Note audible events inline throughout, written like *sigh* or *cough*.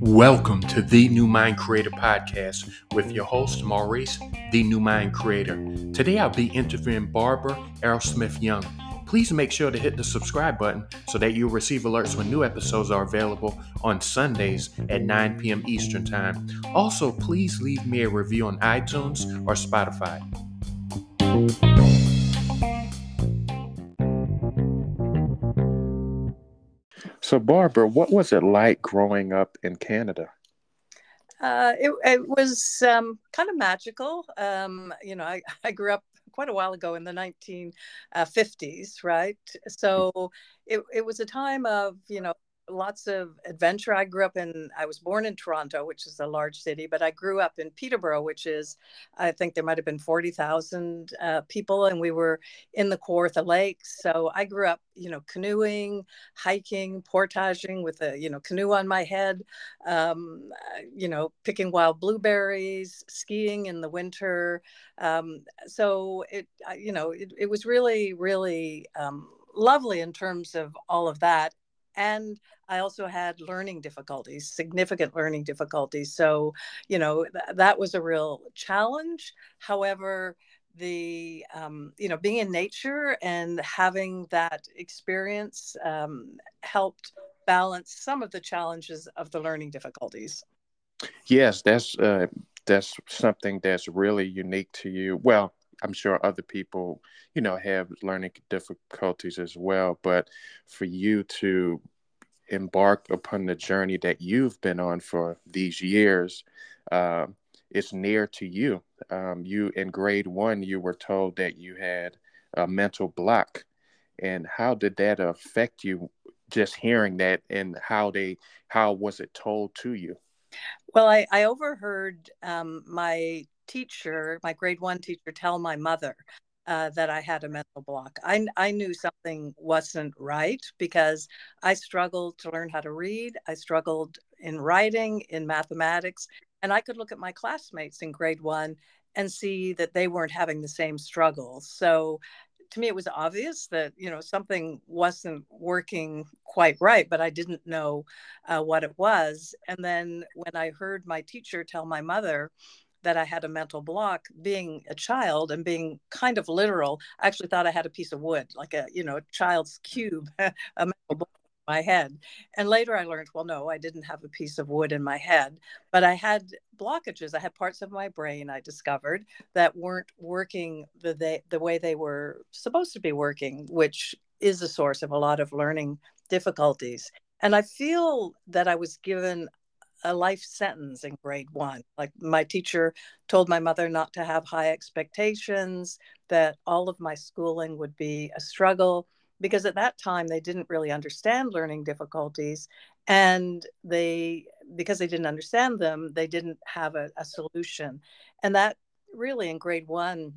Welcome to the New Mind Creator podcast with your host, Maurice, the New Mind Creator. Today I'll be interviewing Barbara Arrowsmith Young. Please make sure to hit the subscribe button so that you'll receive alerts when new episodes are available on Sundays at 9 p.m. Eastern Time. Also, please leave me a review on iTunes or Spotify. So, Barbara, what was it like growing up in Canada? Uh, it, it, was um, kind of magical. Um, you know, I, *laughs* I grew up quite a while ago in the 1950s, right? So it, it was a time of, you know, lots of adventure. I grew up in, I was born in Toronto, which is a large city, but I grew up in Peterborough, which is, I think there might have been 40,000 uh, people, and we were in the Kawartha Lakes. So I grew up, you know, canoeing, hiking, portaging with a, you know, canoe on my head, um, you know, picking wild blueberries, skiing in the winter. Um, so it, you know, it, it was really, really, um, lovely in terms of all of that and I also had learning difficulties, significant learning difficulties. So, you know, th- that was a real challenge. However, the um, you know being in nature and having that experience um, helped balance some of the challenges of the learning difficulties. Yes, that's uh, that's something that's really unique to you. Well, I'm sure other people, you know, have learning difficulties as well. But for you to embark upon the journey that you've been on for these years, uh, it's near to you. Um, you in grade one, you were told that you had a mental block, and how did that affect you? Just hearing that, and how they, how was it told to you? Well, I, I overheard um, my teacher, my grade one teacher, tell my mother uh, that I had a mental block. I, I knew something wasn't right because I struggled to learn how to read. I struggled in writing, in mathematics, and I could look at my classmates in grade one and see that they weren't having the same struggles. So to me, it was obvious that you know something wasn't working quite right, but I didn't know uh, what it was. And then when I heard my teacher tell my mother that I had a mental block being a child and being kind of literal. I actually thought I had a piece of wood, like a, you know, a child's cube, *laughs* a mental block in my head. And later I learned, well, no, I didn't have a piece of wood in my head, but I had blockages. I had parts of my brain I discovered that weren't working the, the, the way they were supposed to be working, which is a source of a lot of learning difficulties. And I feel that I was given a life sentence in grade one. Like my teacher told my mother not to have high expectations, that all of my schooling would be a struggle, because at that time they didn't really understand learning difficulties. And they, because they didn't understand them, they didn't have a, a solution. And that really in grade one,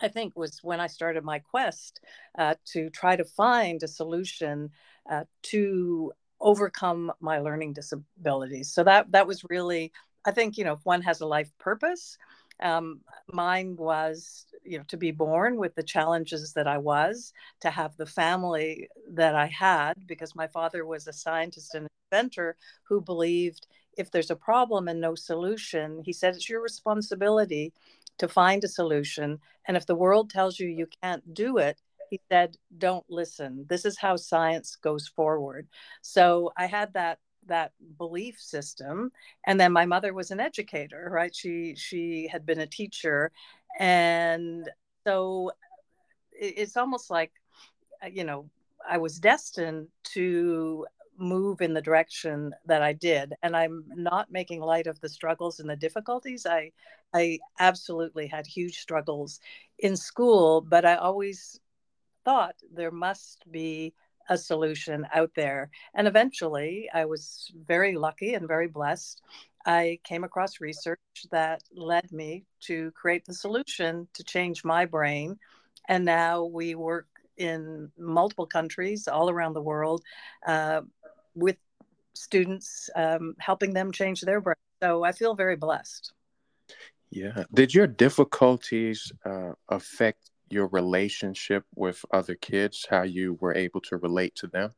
I think was when I started my quest uh, to try to find a solution uh, to overcome my learning disabilities. So that that was really, I think, you know, if one has a life purpose, um, mine was, you know, to be born with the challenges that I was, to have the family that I had, because my father was a scientist and inventor who believed if there's a problem and no solution, he said it's your responsibility to find a solution. And if the world tells you you can't do it, he said, "Don't listen. This is how science goes forward." So I had that that belief system and then my mother was an educator right she she had been a teacher and so it's almost like uh, you know i was destined to move in the direction that i did and i'm not making light of the struggles and the difficulties i i absolutely had huge struggles in school but i always thought there must be a solution out there. And eventually, I was very lucky and very blessed. I came across research that led me to create the solution to change my brain. And now we work in multiple countries all around the world uh, with students, um, helping them change their brain. So I feel very blessed. Yeah. Did your difficulties uh, affect your relationship with other kids, how you were able to relate to them?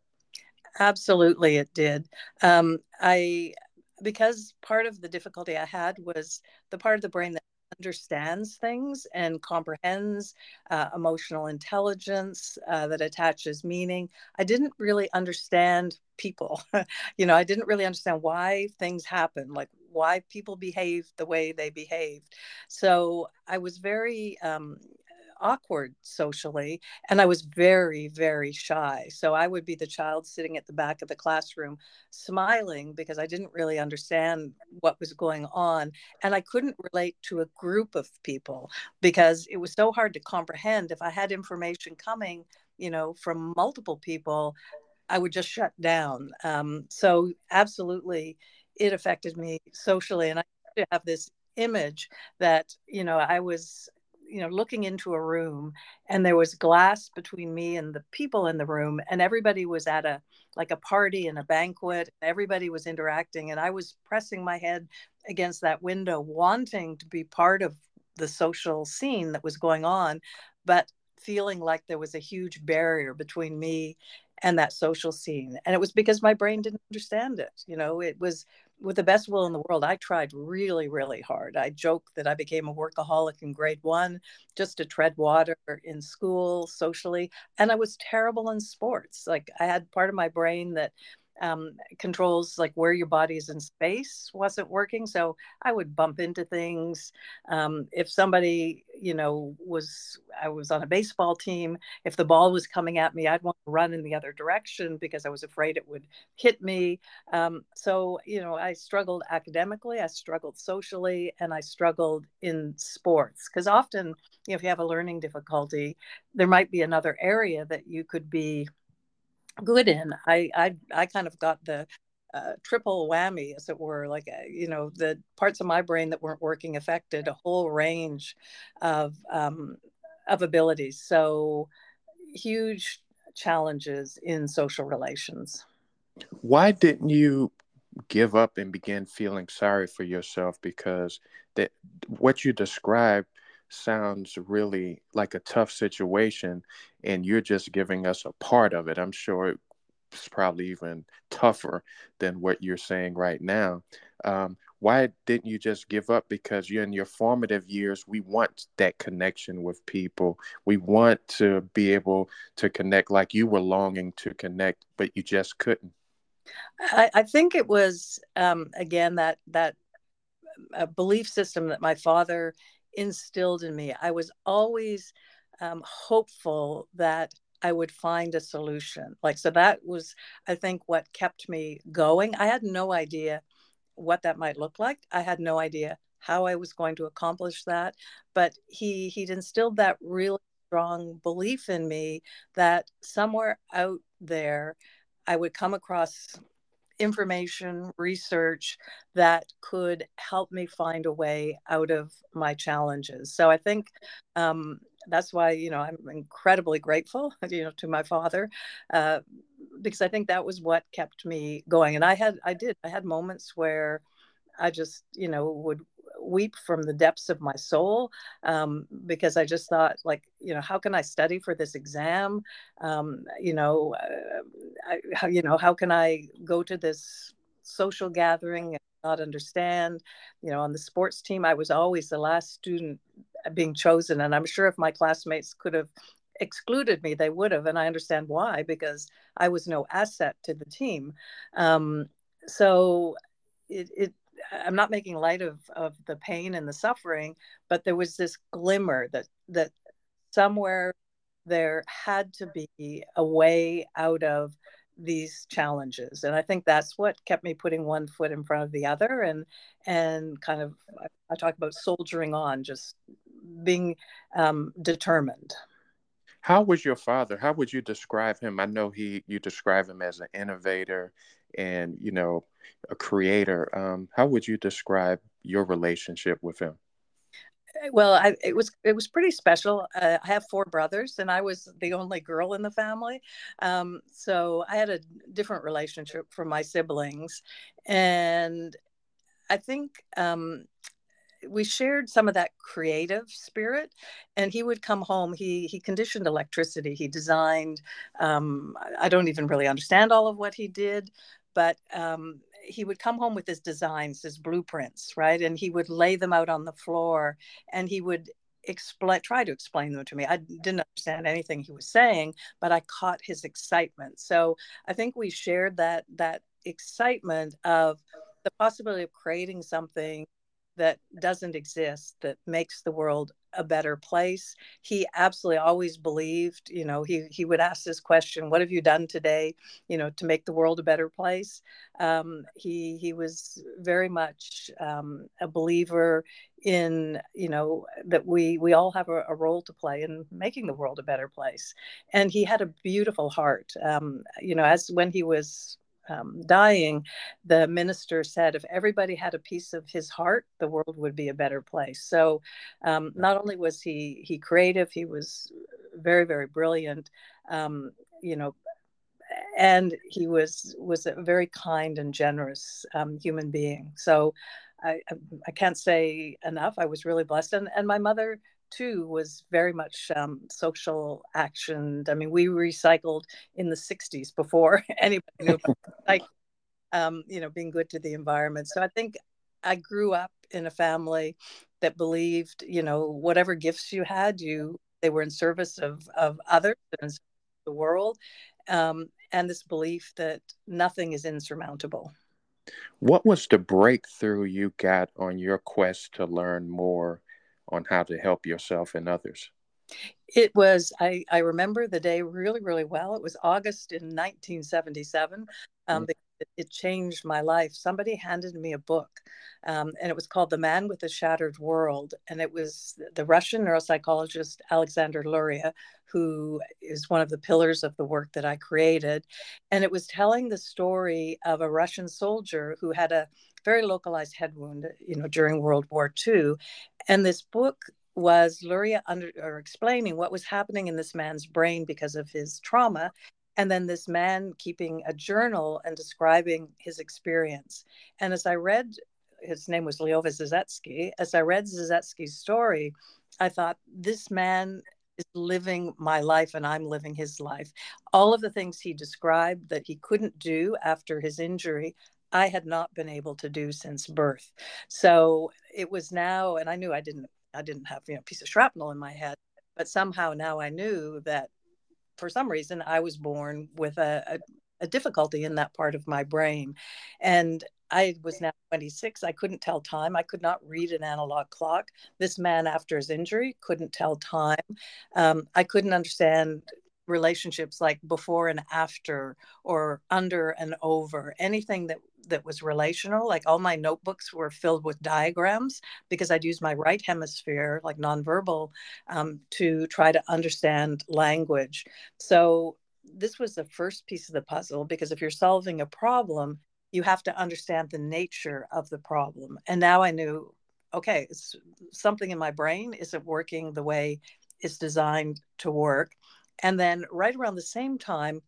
Absolutely, it did. Um, I because part of the difficulty I had was the part of the brain that understands things and comprehends uh, emotional intelligence uh, that attaches meaning. I didn't really understand people. *laughs* you know, I didn't really understand why things happen, like why people behave the way they behaved. So I was very um, awkward socially and i was very very shy so i would be the child sitting at the back of the classroom smiling because i didn't really understand what was going on and i couldn't relate to a group of people because it was so hard to comprehend. If i had information coming you know from multiple people i would just shut down um, so absolutely it affected me socially and i have this image that you know i was you know looking into a room and there was glass between me and the people in the room and everybody was at a like a party and a banquet. Everybody was interacting and i was pressing my head against that window wanting to be part of the social scene that was going on but feeling like there was a huge barrier between me and that social scene. And it was because my brain didn't understand it you know? It was with the best will in the world, I tried really, really hard. I joke that I became a workaholic in grade one just to tread water in school, socially. And I was terrible in sports. Like I had part of my brain that um, controls like where your body is in space wasn't working. So I would bump into things. Um, if somebody, you know, was, I was on a baseball team, if the ball was coming at me, I'd want to run in the other direction because I was afraid it would hit me. Um, so, you know, I struggled academically, I struggled socially, and I struggled in sports because often, you know, if you have a learning difficulty, there might be another area that you could be good in. I I I kind of got the uh, triple whammy, as it were. Like uh, you know, the parts of my brain that weren't working affected a whole range of um, of abilities. So huge challenges in social relations. Why didn't you give up and begin feeling sorry for yourself? Because that what you described sounds really like a tough situation and you're just giving us a part of it. I'm sure it's probably even tougher than what you're saying right now. Um, why didn't you just give up? Because you're in your formative years we want that connection with people. We want to be able to connect like you were longing to connect but you just couldn't. I, I think it was um, again that that uh, belief system that my father instilled in me. I was always um, hopeful that I would find a solution. Like, so that was, I think, what kept me going. I had no idea what that might look like. I had no idea how I was going to accomplish that. But he he'd instilled that really strong belief in me that somewhere out there I would come across information, research that could help me find a way out of my challenges. So I think um, that's why you know I'm incredibly grateful, *laughs* you know, to my father, uh, because I think that was what kept me going. And I had, I did, I had moments where I just, you know, would weep from the depths of my soul um, because I just thought, like, you know, how can I study for this exam? Um, you know, uh, I, how, you know, how can I go to this social gathering and not understand? You know, on the sports team, I was always the last student being chosen, and I'm sure if my classmates could have excluded me, they would have, and I understand why because I was no asset to the team. Um, so it, it I'm not making light of of the pain and the suffering, but there was this glimmer that that somewhere there had to be a way out of these challenges. And i think that's what kept me putting one foot in front of the other and and kind of i, talk about soldiering on just being um, determined. How was your father? How would you describe him? I know he you describe him as an innovator and you know a creator um, how would you describe your relationship with him? Well I, it was it was pretty special. Uh, i have four brothers and i was the only girl in the family. Um, so i had a different relationship from my siblings. And i think um, we shared some of that creative spirit and he would come home. He he conditioned electricity. He designed um, i don't even really understand all of what he did but um, he would come home with his designs his blueprints right and he would lay them out on the floor and he would explain try to explain them to me. I didn't understand anything he was saying but i caught his excitement. So i think we shared that that excitement of the possibility of creating something that doesn't exist that makes the world a better place. He absolutely always believed you know he he would ask this question what have you done today you know to make the world a better place? Um, he he was very much um, a believer in you know that we we all have a, a, role to play in making the world a better place. And he had a beautiful heart. Um, you know as when he was um, dying, the minister said if everybody had a piece of his heart, the world would be a better place. So, um, not only was he he creative, he was very very brilliant. Um, you know, and he was was a very kind and generous um, human being. So, I I can't say enough. I was really blessed, and and my mother too was very much um, social action. I mean, we recycled in the 60s before *laughs* anybody knew about *laughs* um, you know, being good to the environment. So I think I grew up in a family that believed, you know, whatever gifts you had, you they were in service of of others and the world, um, and this belief that nothing is insurmountable. What was the breakthrough you got on your quest to learn more on how to help yourself and others? It was, I, I remember the day really, really well. It was August in 1977. Um, mm. it, it, changed my life. Somebody handed me a book, um, and it was called The Man with the Shattered World. And it was the Russian neuropsychologist Alexander Luria, who is one of the pillars of the work that I created. And it was telling the story of a Russian soldier who had a very localized head wound, you know, during World War II. And this book was Luria under or explaining what was happening in this man's brain because of his trauma. And then this man keeping a journal and describing his experience. And as I read, his name was Lyova Zasetsky. As I read Zasetsky's story, I thought, this man is living my life and I'm living his life. All of the things he described that he couldn't do after his injury, I had not been able to do since birth. So it was now, and I knew I didn't, I didn't have you know a piece of shrapnel in my head, but somehow now I knew that for some reason I was born with a, a, a difficulty in that part of my brain, and I was now 26. I couldn't tell time. I could not read an analog clock. This man, after his injury, couldn't tell time. Um, I couldn't understand relationships like before and after or under and over anything that that was relational like all my notebooks were filled with diagrams because i'd use my right hemisphere like nonverbal um, to try to understand language. So this was the first piece of the puzzle because if you're solving a problem you have to understand the nature of the problem. And now i knew okay something in my brain isn't working the way it's designed to work and then right around the same time,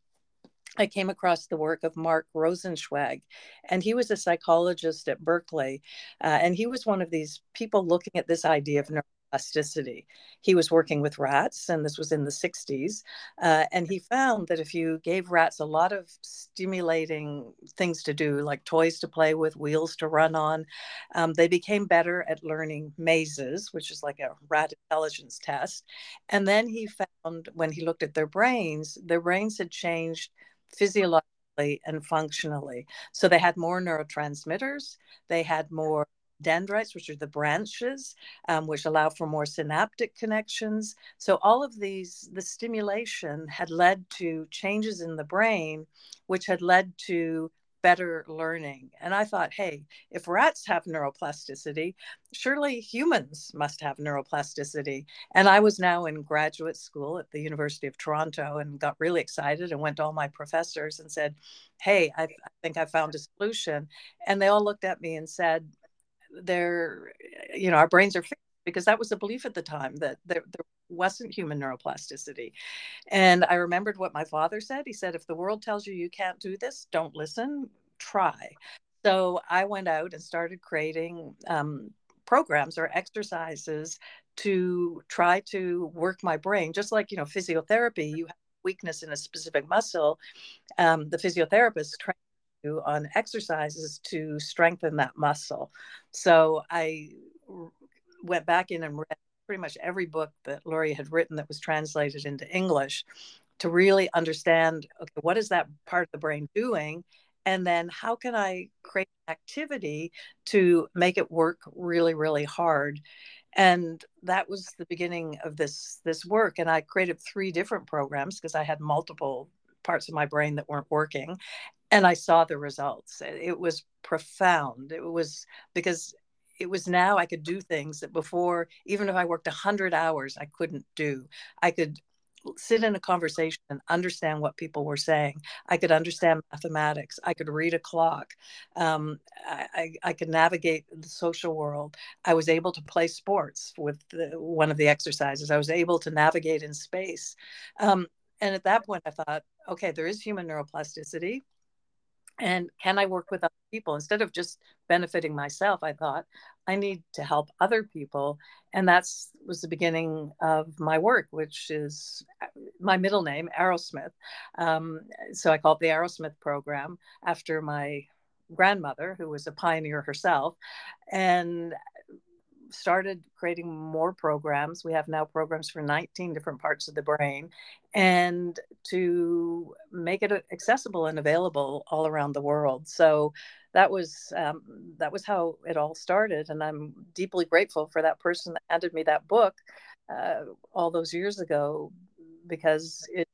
I came across the work of Mark Rosenzweig, and he was a psychologist at Berkeley. Uh, and he was one of these people looking at this idea of neuroplasticity. He was working with rats, and this was in the 60s. Uh, and he found that if you gave rats a lot of stimulating things to do, like toys to play with, wheels to run on, um, they became better at learning mazes, which is like a rat intelligence test. And then he found when he looked at their brains, their brains had changed physiologically and functionally. So they had more neurotransmitters, they had more dendrites, which are the branches, um, which allow for more synaptic connections. So, all of these, the stimulation had led to changes in the brain, which had led to better learning. And I thought, hey, if rats have neuroplasticity, surely humans must have neuroplasticity. And I was now in graduate school at the University of Toronto and got really excited and went to all my professors and said, hey, I, I think I found a solution. And they all looked at me and said, they're you know our brains are fixed because that was a belief at the time that there, there wasn't human neuroplasticity. And i remembered what my father said. He said if the world tells you you can't do this don't listen try. So i went out and started creating um, programs or exercises to try to work my brain just like you know physiotherapy you have weakness in a specific muscle um, the physiotherapist on exercises to strengthen that muscle so i went back in and read pretty much every book that Luria had written that was translated into English to really understand okay, what is that part of the brain doing? And then how can I create activity to make it work really, really hard? And that was the beginning of this this work. And I created three different programs because I had multiple parts of my brain that weren't working and i saw the results it was profound it was because it was now I could do things that before, even if I worked 100 hours, I couldn't do. I could sit in a conversation and understand what people were saying. I could understand mathematics. I could read a clock. Um, I, I, could navigate the social world. I was able to play sports with the, one of the exercises. I was able to navigate in space. Um, and at that point, I thought, okay, there is human neuroplasticity. And can i work with other people? Instead of just benefiting myself i thought i need to help other people. And that's was the beginning of my work which is uh, my middle name arrowsmith um, so i call it the arrowsmith program after my grandmother who was a pioneer herself. And started creating more programs. We have now programs for 19 different parts of the brain and to make it accessible and available all around the world. So that was um, that was how it all started and I'm deeply grateful for that person that handed me that book uh, all those years ago because it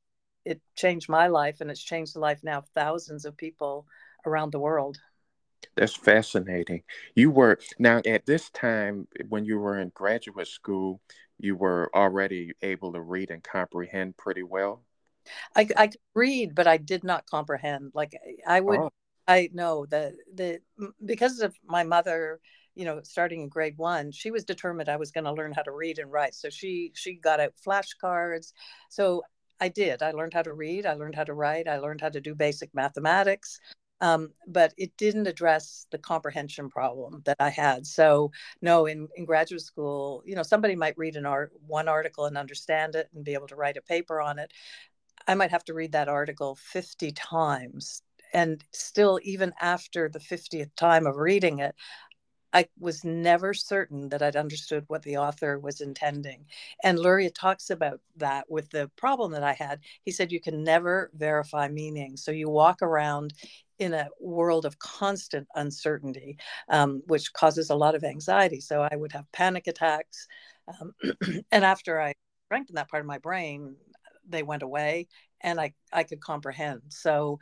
it changed my life and it's changed the life now of thousands of people around the world. That's fascinating. You were now at this time when you were in graduate school, you were already able to read and comprehend pretty well. I, I could read, but I did not comprehend. Like I would, oh. I know that the because of my mother, you know, starting in grade one, she was determined I was going to learn how to read and write. So she she got out flashcards. So I did. I learned how to read. I learned how to write. I learned how to do basic mathematics um, but it didn't address the comprehension problem that I had. So no, in, in graduate school, you know, somebody might read an art one article and understand it and be able to write a paper on it. I might have to read that article 50 times. And still, even after the 50th time of reading it, I was never certain that I'd understood what the author was intending. And Luria talks about that with the problem that I had. He said, You can never verify meaning. So you walk around in a world of constant uncertainty, um, which causes a lot of anxiety. So I would have panic attacks. Um, *clears throat* and after I strengthened that part of my brain, they went away and I, I could comprehend. So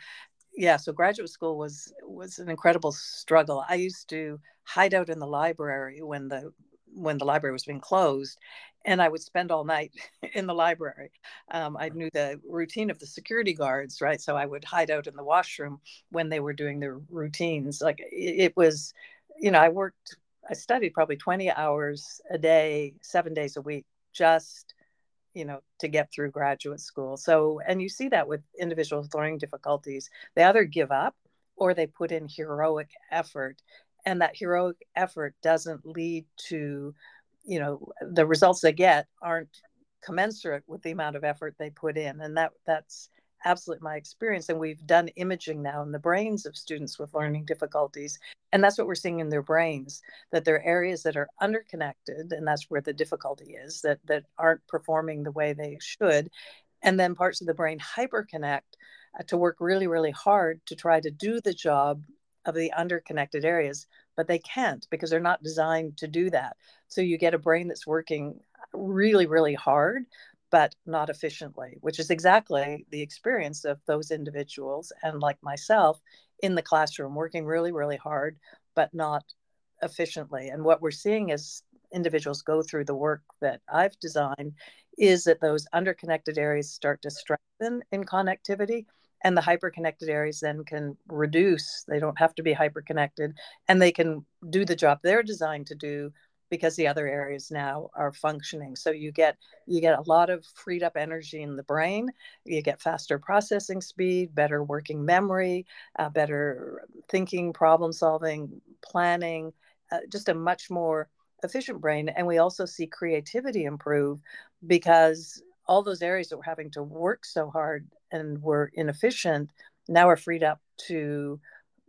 yeah, so graduate school was was an incredible struggle. I used to hide out in the library when the when the library was being closed and i would spend all night *laughs* in the library. Um, i knew the routine of the security guards right? So i would hide out in the washroom when they were doing their routines. Like it, it was you know i worked i studied probably 20 hours a day seven days a week just you know to get through graduate school. So and you see that with individuals with learning difficulties. They either give up or they put in heroic effort and that heroic effort doesn't lead to you know the results they get aren't commensurate with the amount of effort they put in and that that's absolutely my experience and we've done imaging now in the brains of students with learning difficulties and that's what we're seeing in their brains that there are areas that are underconnected and that's where the difficulty is that that aren't performing the way they should and then parts of the brain hyperconnect uh, to work really really hard to try to do the job of the underconnected areas, but they can't because they're not designed to do that. So you get a brain that's working really, really hard, but not efficiently, which is exactly the experience of those individuals and like myself in the classroom, working really, really hard, but not efficiently. And what we're seeing as individuals go through the work that I've designed is that those underconnected areas start to strengthen in connectivity and the hyperconnected areas then can reduce they don't have to be hyperconnected and they can do the job they're designed to do because the other areas now are functioning so you get you get a lot of freed up energy in the brain you get faster processing speed better working memory uh, better thinking problem solving planning uh, just a much more efficient brain. And we also see creativity improve because all those areas that we're having to work so hard and were inefficient now are freed up to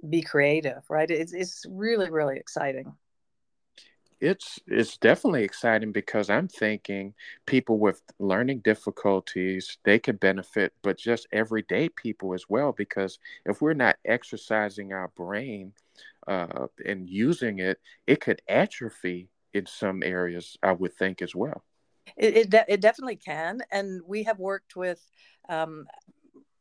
be creative, right? It's, it's really, really exciting it's it's definitely exciting because I'm thinking people with learning difficulties they could benefit, but just everyday people as well. Because if we're not exercising our brain uh, and using it, it could atrophy in some areas. I would think as well. It it, de- it definitely can, and we have worked with um,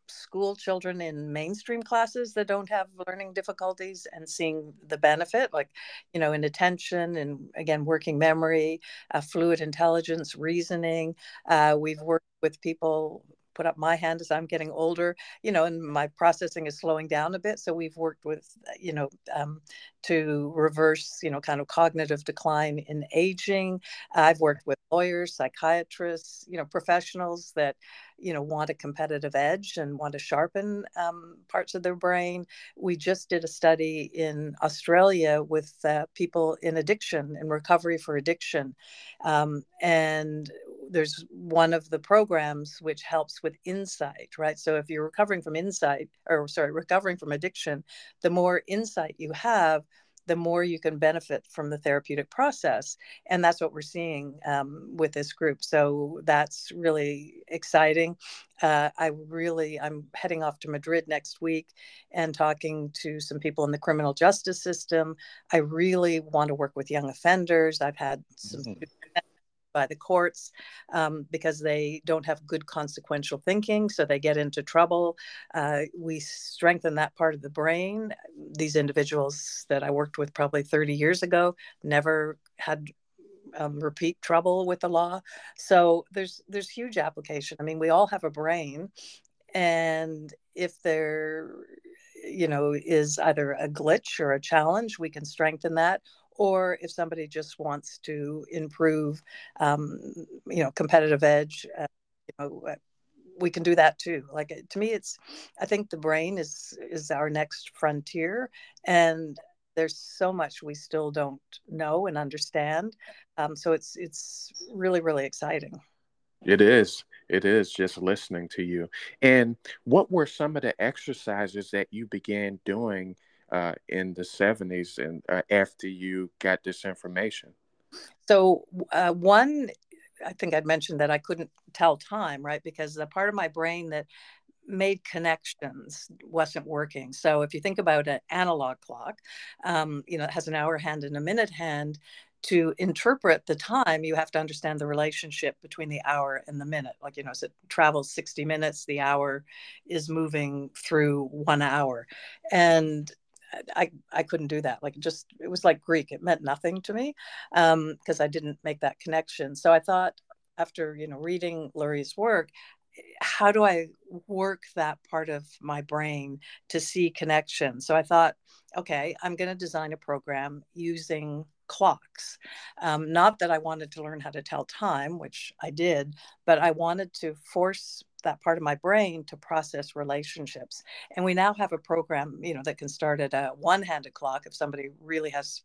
school children in mainstream classes that don't have learning difficulties and seeing the benefit, like, you know, in attention and again, working memory, uh, fluid intelligence, reasoning. Uh, we've worked with people put up my hand as I'm getting older, you know, and my processing is slowing down a bit. So we've worked with, you know, um, to reverse, you know, kind of cognitive decline in aging. I've worked with lawyers, psychiatrists, you know, professionals that, you know, want a competitive edge and want to sharpen um, parts of their brain. We just did a study in Australia with uh, people in addiction and recovery for addiction. Um, and there's one of the programs which helps with insight, right? So if you're recovering from insight, or sorry, recovering from addiction, the more insight you have, the more you can benefit from the therapeutic process. And that's what we're seeing um, with this group. So that's really exciting. Uh, I really, I'm heading off to Madrid next week and talking to some people in the criminal justice system. I really want to work with young offenders. I've had some mm-hmm by the courts um, because they don't have good consequential thinking, so they get into trouble. Uh, we strengthen that part of the brain. These individuals that I worked with probably 30 years ago never had um, repeat trouble with the law. So there's there's huge application. I mean, we all have a brain, and if there you know is either a glitch or a challenge we can strengthen that or if somebody just wants to improve, um, you know, competitive edge, uh, you know, uh, we can do that too. Like to me, it's, I think the brain is is our next frontier, and there's so much we still don't know and understand. Um, so it's it's really really exciting. It is. It is just listening to you. And what were some of the exercises that you began doing uh, in the 70s and uh, after you got this information? So, uh, one, I think I'd mentioned that I couldn't tell time, right? Because the part of my brain that made connections wasn't working. So, if you think about an analog clock, um, you know, it has an hour hand and a minute hand. To interpret the time, you have to understand the relationship between the hour and the minute. Like, you know, as it travels 60 minutes, the hour is moving through one hour. And I, I couldn't do that. Like just it was like Greek. It meant nothing to me because um, I didn't make that connection. So I thought after you know reading Luria's work, how do I work that part of my brain to see connection? So I thought, okay, I'm going to design a program using clocks. Um, not that I wanted to learn how to tell time, which I did, but I wanted to force that part of my brain to process relationships. And we now have a program, you know, that can start at uh, a one-handed clock if somebody really has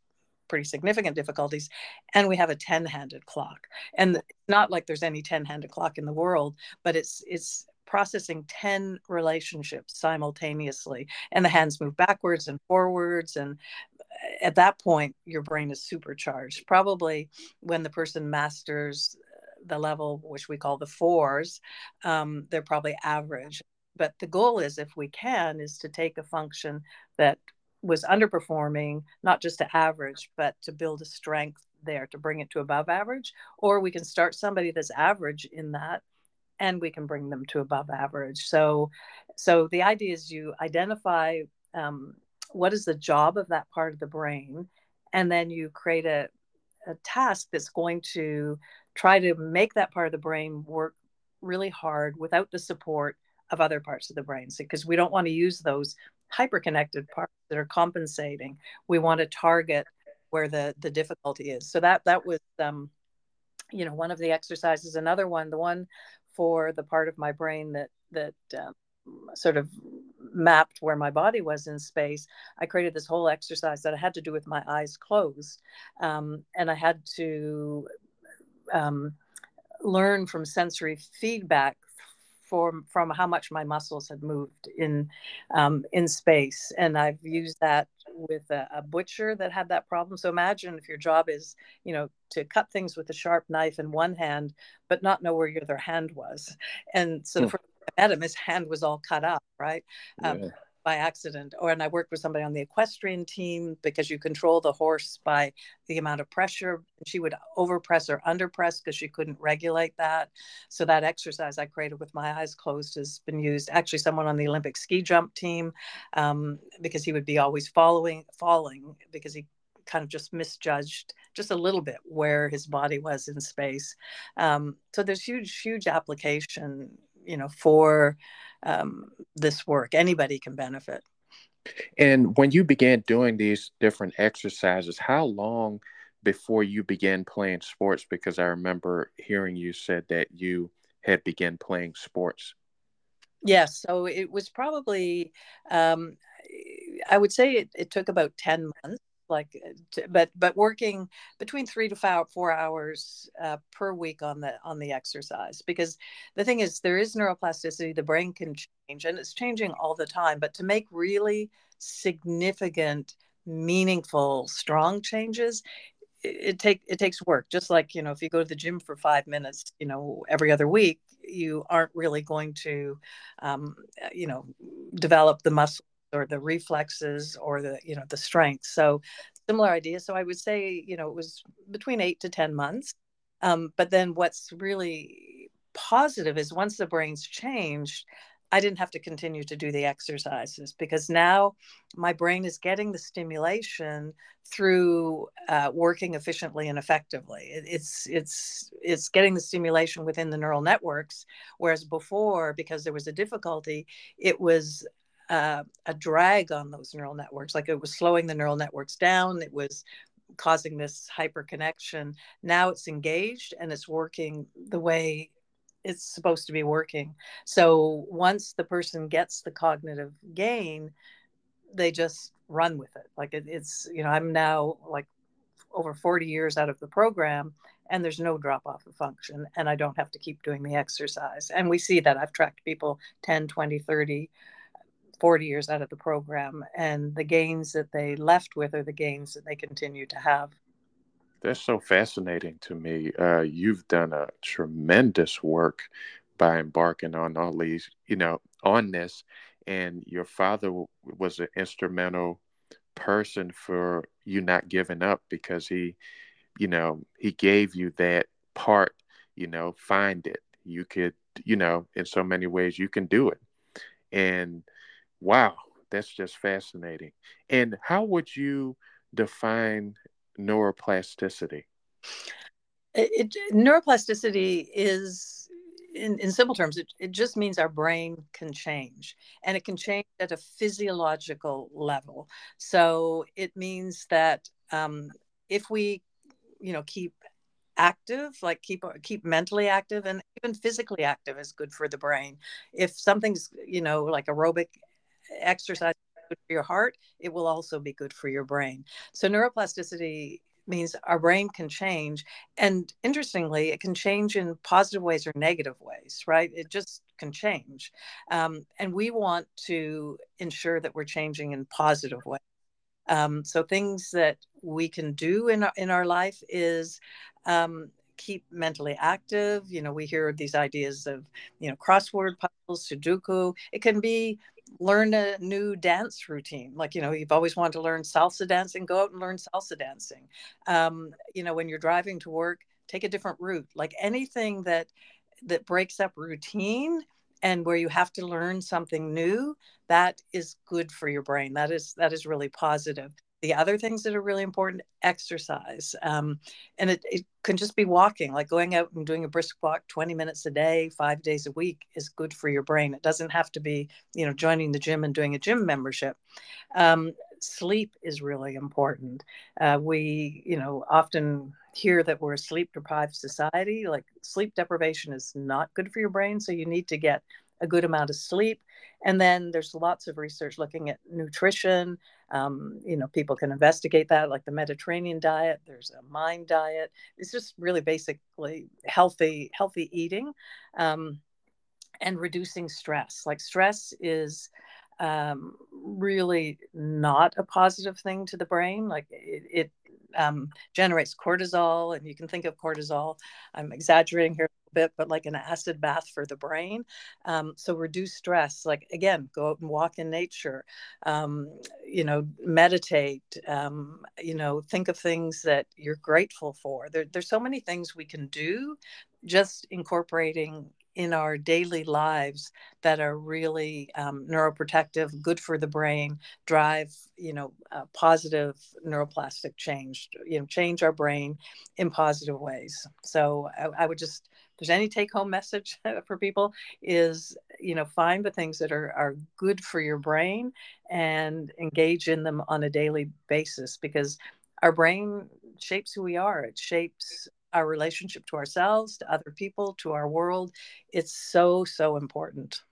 pretty significant difficulties and we have a 10-handed clock and not like there's any 10-handed clock in the world but it's it's processing 10 relationships simultaneously and the hands move backwards and forwards and uh, at that point your brain is supercharged probably when the person masters the level which we call the fours um, they're probably average. But the goal is if we can is to take a function that was underperforming not just to average but to build a strength there to bring it to above average. Or we can start somebody that's average in that and we can bring them to above average. So so the idea is you identify um, what is the job of that part of the brain and then you create a, a task that's going to try to make that part of the brain work really hard without the support of other parts of the brain. Because we don't want to use those hyperconnected parts that are compensating. We want to target where the the difficulty is. So that that was um you know one of the exercises. Another one the one for the part of my brain that that um, sort of mapped where my body was in space, I created this whole exercise that I had to do with my eyes closed. Um, and I had to um, learn from sensory feedback from from how much my muscles had moved in um, in space, and I've used that with a, a, butcher that had that problem. So imagine if your job is, you know, to cut things with a sharp knife in one hand, but not know where your other hand was. And so hmm. for Adam, his hand was all cut up, right? Um, yeah. By accident. Or and I worked with somebody on the equestrian team because you control the horse by the amount of pressure. She would overpress or underpress because she couldn't regulate that. So that exercise I created with my eyes closed has been used. Actually, someone on the Olympic ski jump team um, because he would be always following falling because he kind of just misjudged just a little bit where his body was in space. Um, so there's huge, huge application, you know, for um, this work. Anybody can benefit. And when you began doing these different exercises, how long before you began playing sports? Because I remember hearing you said that you had begun playing sports. Yes, so it was probably, um, I would say it, it took about 10 months like uh, but but working between three to five, four hours uh, per week on the on the exercise because the thing is there is neuroplasticity the brain can change and it's changing all the time but to make really significant meaningful strong changes it, take it takes work just like you know if you go to the gym for five minutes you know every other week you aren't really going to um, you know develop the muscle or the reflexes or the you know the strength so similar idea so i would say you know it was between eight to ten months um, but then what's really positive is once the brain's changed i didn't have to continue to do the exercises because now my brain is getting the stimulation through uh, working efficiently and effectively. It, it's it's it's getting the stimulation within the neural networks whereas before because there was a difficulty it was uh, a drag on those neural networks. Like it was slowing the neural networks down. It was causing this hyperconnection. Now it's engaged and it's working the way it's supposed to be working. So once the person gets the cognitive gain, they just run with it. Like it, it's, you know, I'm now like over 40 years out of the program and there's no drop off of function and I don't have to keep doing the exercise. And we see that I've tracked people 10, 20, 30 40 years out of the program and the gains that they left with are the gains that they continue to have. That's so fascinating to me. Uh, you've done a tremendous work by embarking on all these you know on this and your father was an instrumental person for you not giving up because he you know he gave you that part you know find it. You could you know in so many ways you can do it. And Wow, that's just fascinating. And how would you define neuroplasticity? It, it, neuroplasticity is, in, in simple terms, it, it just means our brain can change and it can change at a physiological level. So it means that um, if we, you know, keep active like keep keep mentally active and even physically active is good for the brain if something's you know like aerobic exercise for your heart, it will also be good for your brain. So neuroplasticity means our brain can change and interestingly it can change in positive ways or negative ways right? It just can change. Um, and we want to ensure that we're changing in positive ways um, so things that we can do in our, in our life is um, keep mentally active. You know we hear these ideas of you know crossword puzzles sudoku. It can be learn a new dance routine like you know you've always wanted to learn salsa dancing go out and learn salsa dancing. Um, you know when you're driving to work take a different route like anything that that breaks up routine and where you have to learn something new that is good for your brain that is that is really positive the other things that are really important exercise um, and it, it can just be walking like going out and doing a brisk walk 20 minutes a day five days a week is good for your brain. It doesn't have to be you know joining the gym and doing a gym membership. Um, sleep is really important. Uh, we you know often hear that we're a sleep deprived society like sleep deprivation is not good for your brain so you need to get a good amount of sleep. And then there's lots of research looking at nutrition. Um, you know, people can investigate that, like the Mediterranean diet. There's a mind diet. It's just really basically healthy, healthy eating, um, and reducing stress. Like stress is um, really not a positive thing to the brain. Like it, it um, generates cortisol, and you can think of cortisol. I'm exaggerating here bit, but like an acid bath for the brain. Um, so reduce stress. Like again, go out and walk in nature. Um, you know, meditate. Um, you know, think of things that you're grateful for. There, there's so many things we can do. Just incorporating in our daily lives that are really um, neuroprotective, good for the brain, drive you know uh, positive neuroplastic change, you know, change our brain in positive ways. So I, I would just, there's any take-home message *laughs* for people, is you know find the things that are are good for your brain and engage in them on a daily basis because our brain shapes who we are. It shapes our relationship to ourselves, to other people, to our world. It's so, so important.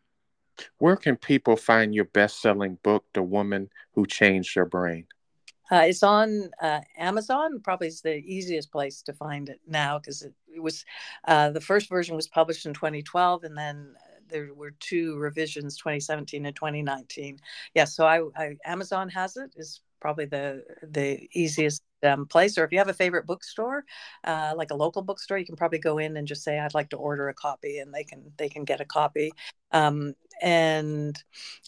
Where can people find your best selling book, The Woman Who Changed Her Brain? Uh, it's on uh, Amazon. Probably is the easiest place to find it now because it, it, was uh, the first version was published in 2012, and then there were two revisions, 2017 and 2019. Yeah, so I, I Amazon has it. Is probably the the easiest um, place. Or if you have a favorite bookstore, uh, like a local bookstore, you can probably go in and just say, "I'd like to order a copy," and they can they can get a copy. Um, and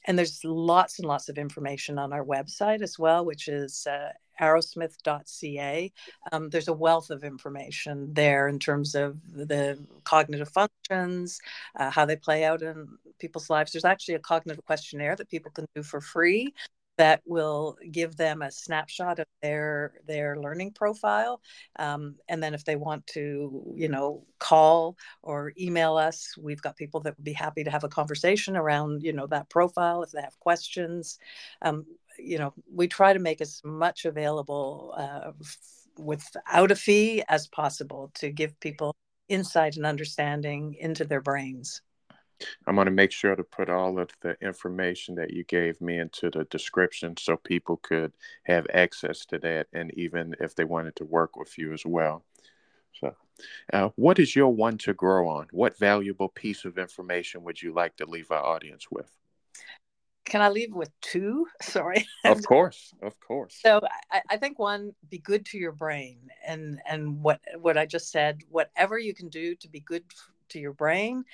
and there's lots and lots of information on our website as well, which is uh, arrowsmith.ca. Um, there's a wealth of information there in terms of the cognitive functions, uh, how they play out in people's lives. There's actually a cognitive questionnaire that people can do for free that will give them a snapshot of their their learning profile um, and then if they want to you know call or email us we've got people that would be happy to have a conversation around you know that profile if they have questions. Um, you know we try to make as much available uh, without a fee as possible to give people insight and understanding into their brains I'm going to make sure to put all of the information that you gave me into the description so people could have access to that and even if they wanted to work with you as well. So, uh, what is your one to grow on? What valuable piece of information would you like to leave our audience with? Can I leave with two? *laughs* Sorry. Of *laughs* course, of course. So I, I think one, be good to your brain, and and what what I just said. Whatever you can do to be good to your brain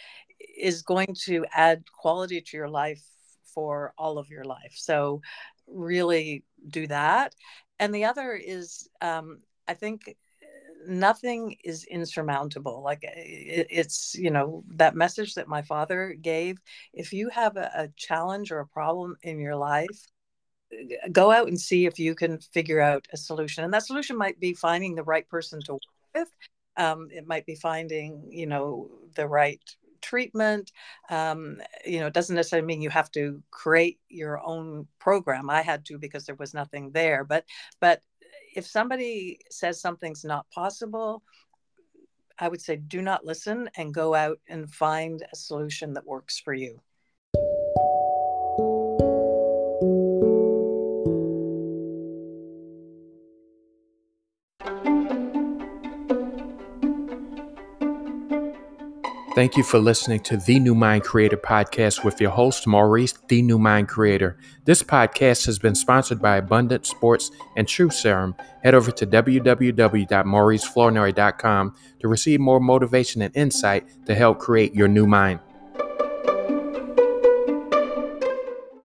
is going to add quality to your life for all of your life. So, really do that. And the other is, um, I think nothing is insurmountable. Like it, it's, you know, that message that my father gave. If you have a, a challenge or a problem in your life, go out and see if you can figure out a solution. And that solution might be finding the right person to work with. Um, it might be finding, you know, the right treatment. Um, you know, it doesn't necessarily mean you have to create your own program. I had to because there was nothing there. But but if somebody says something's not possible, I would say do not listen and go out and find a solution that works for you. Thank you for listening to the New Mind Creator podcast with your host, Maurice, the New Mind Creator. This podcast has been sponsored by Abundant Sports and True Serum. Head over to www.mauriceflournoy.com to receive more motivation and insight to help create your new mind.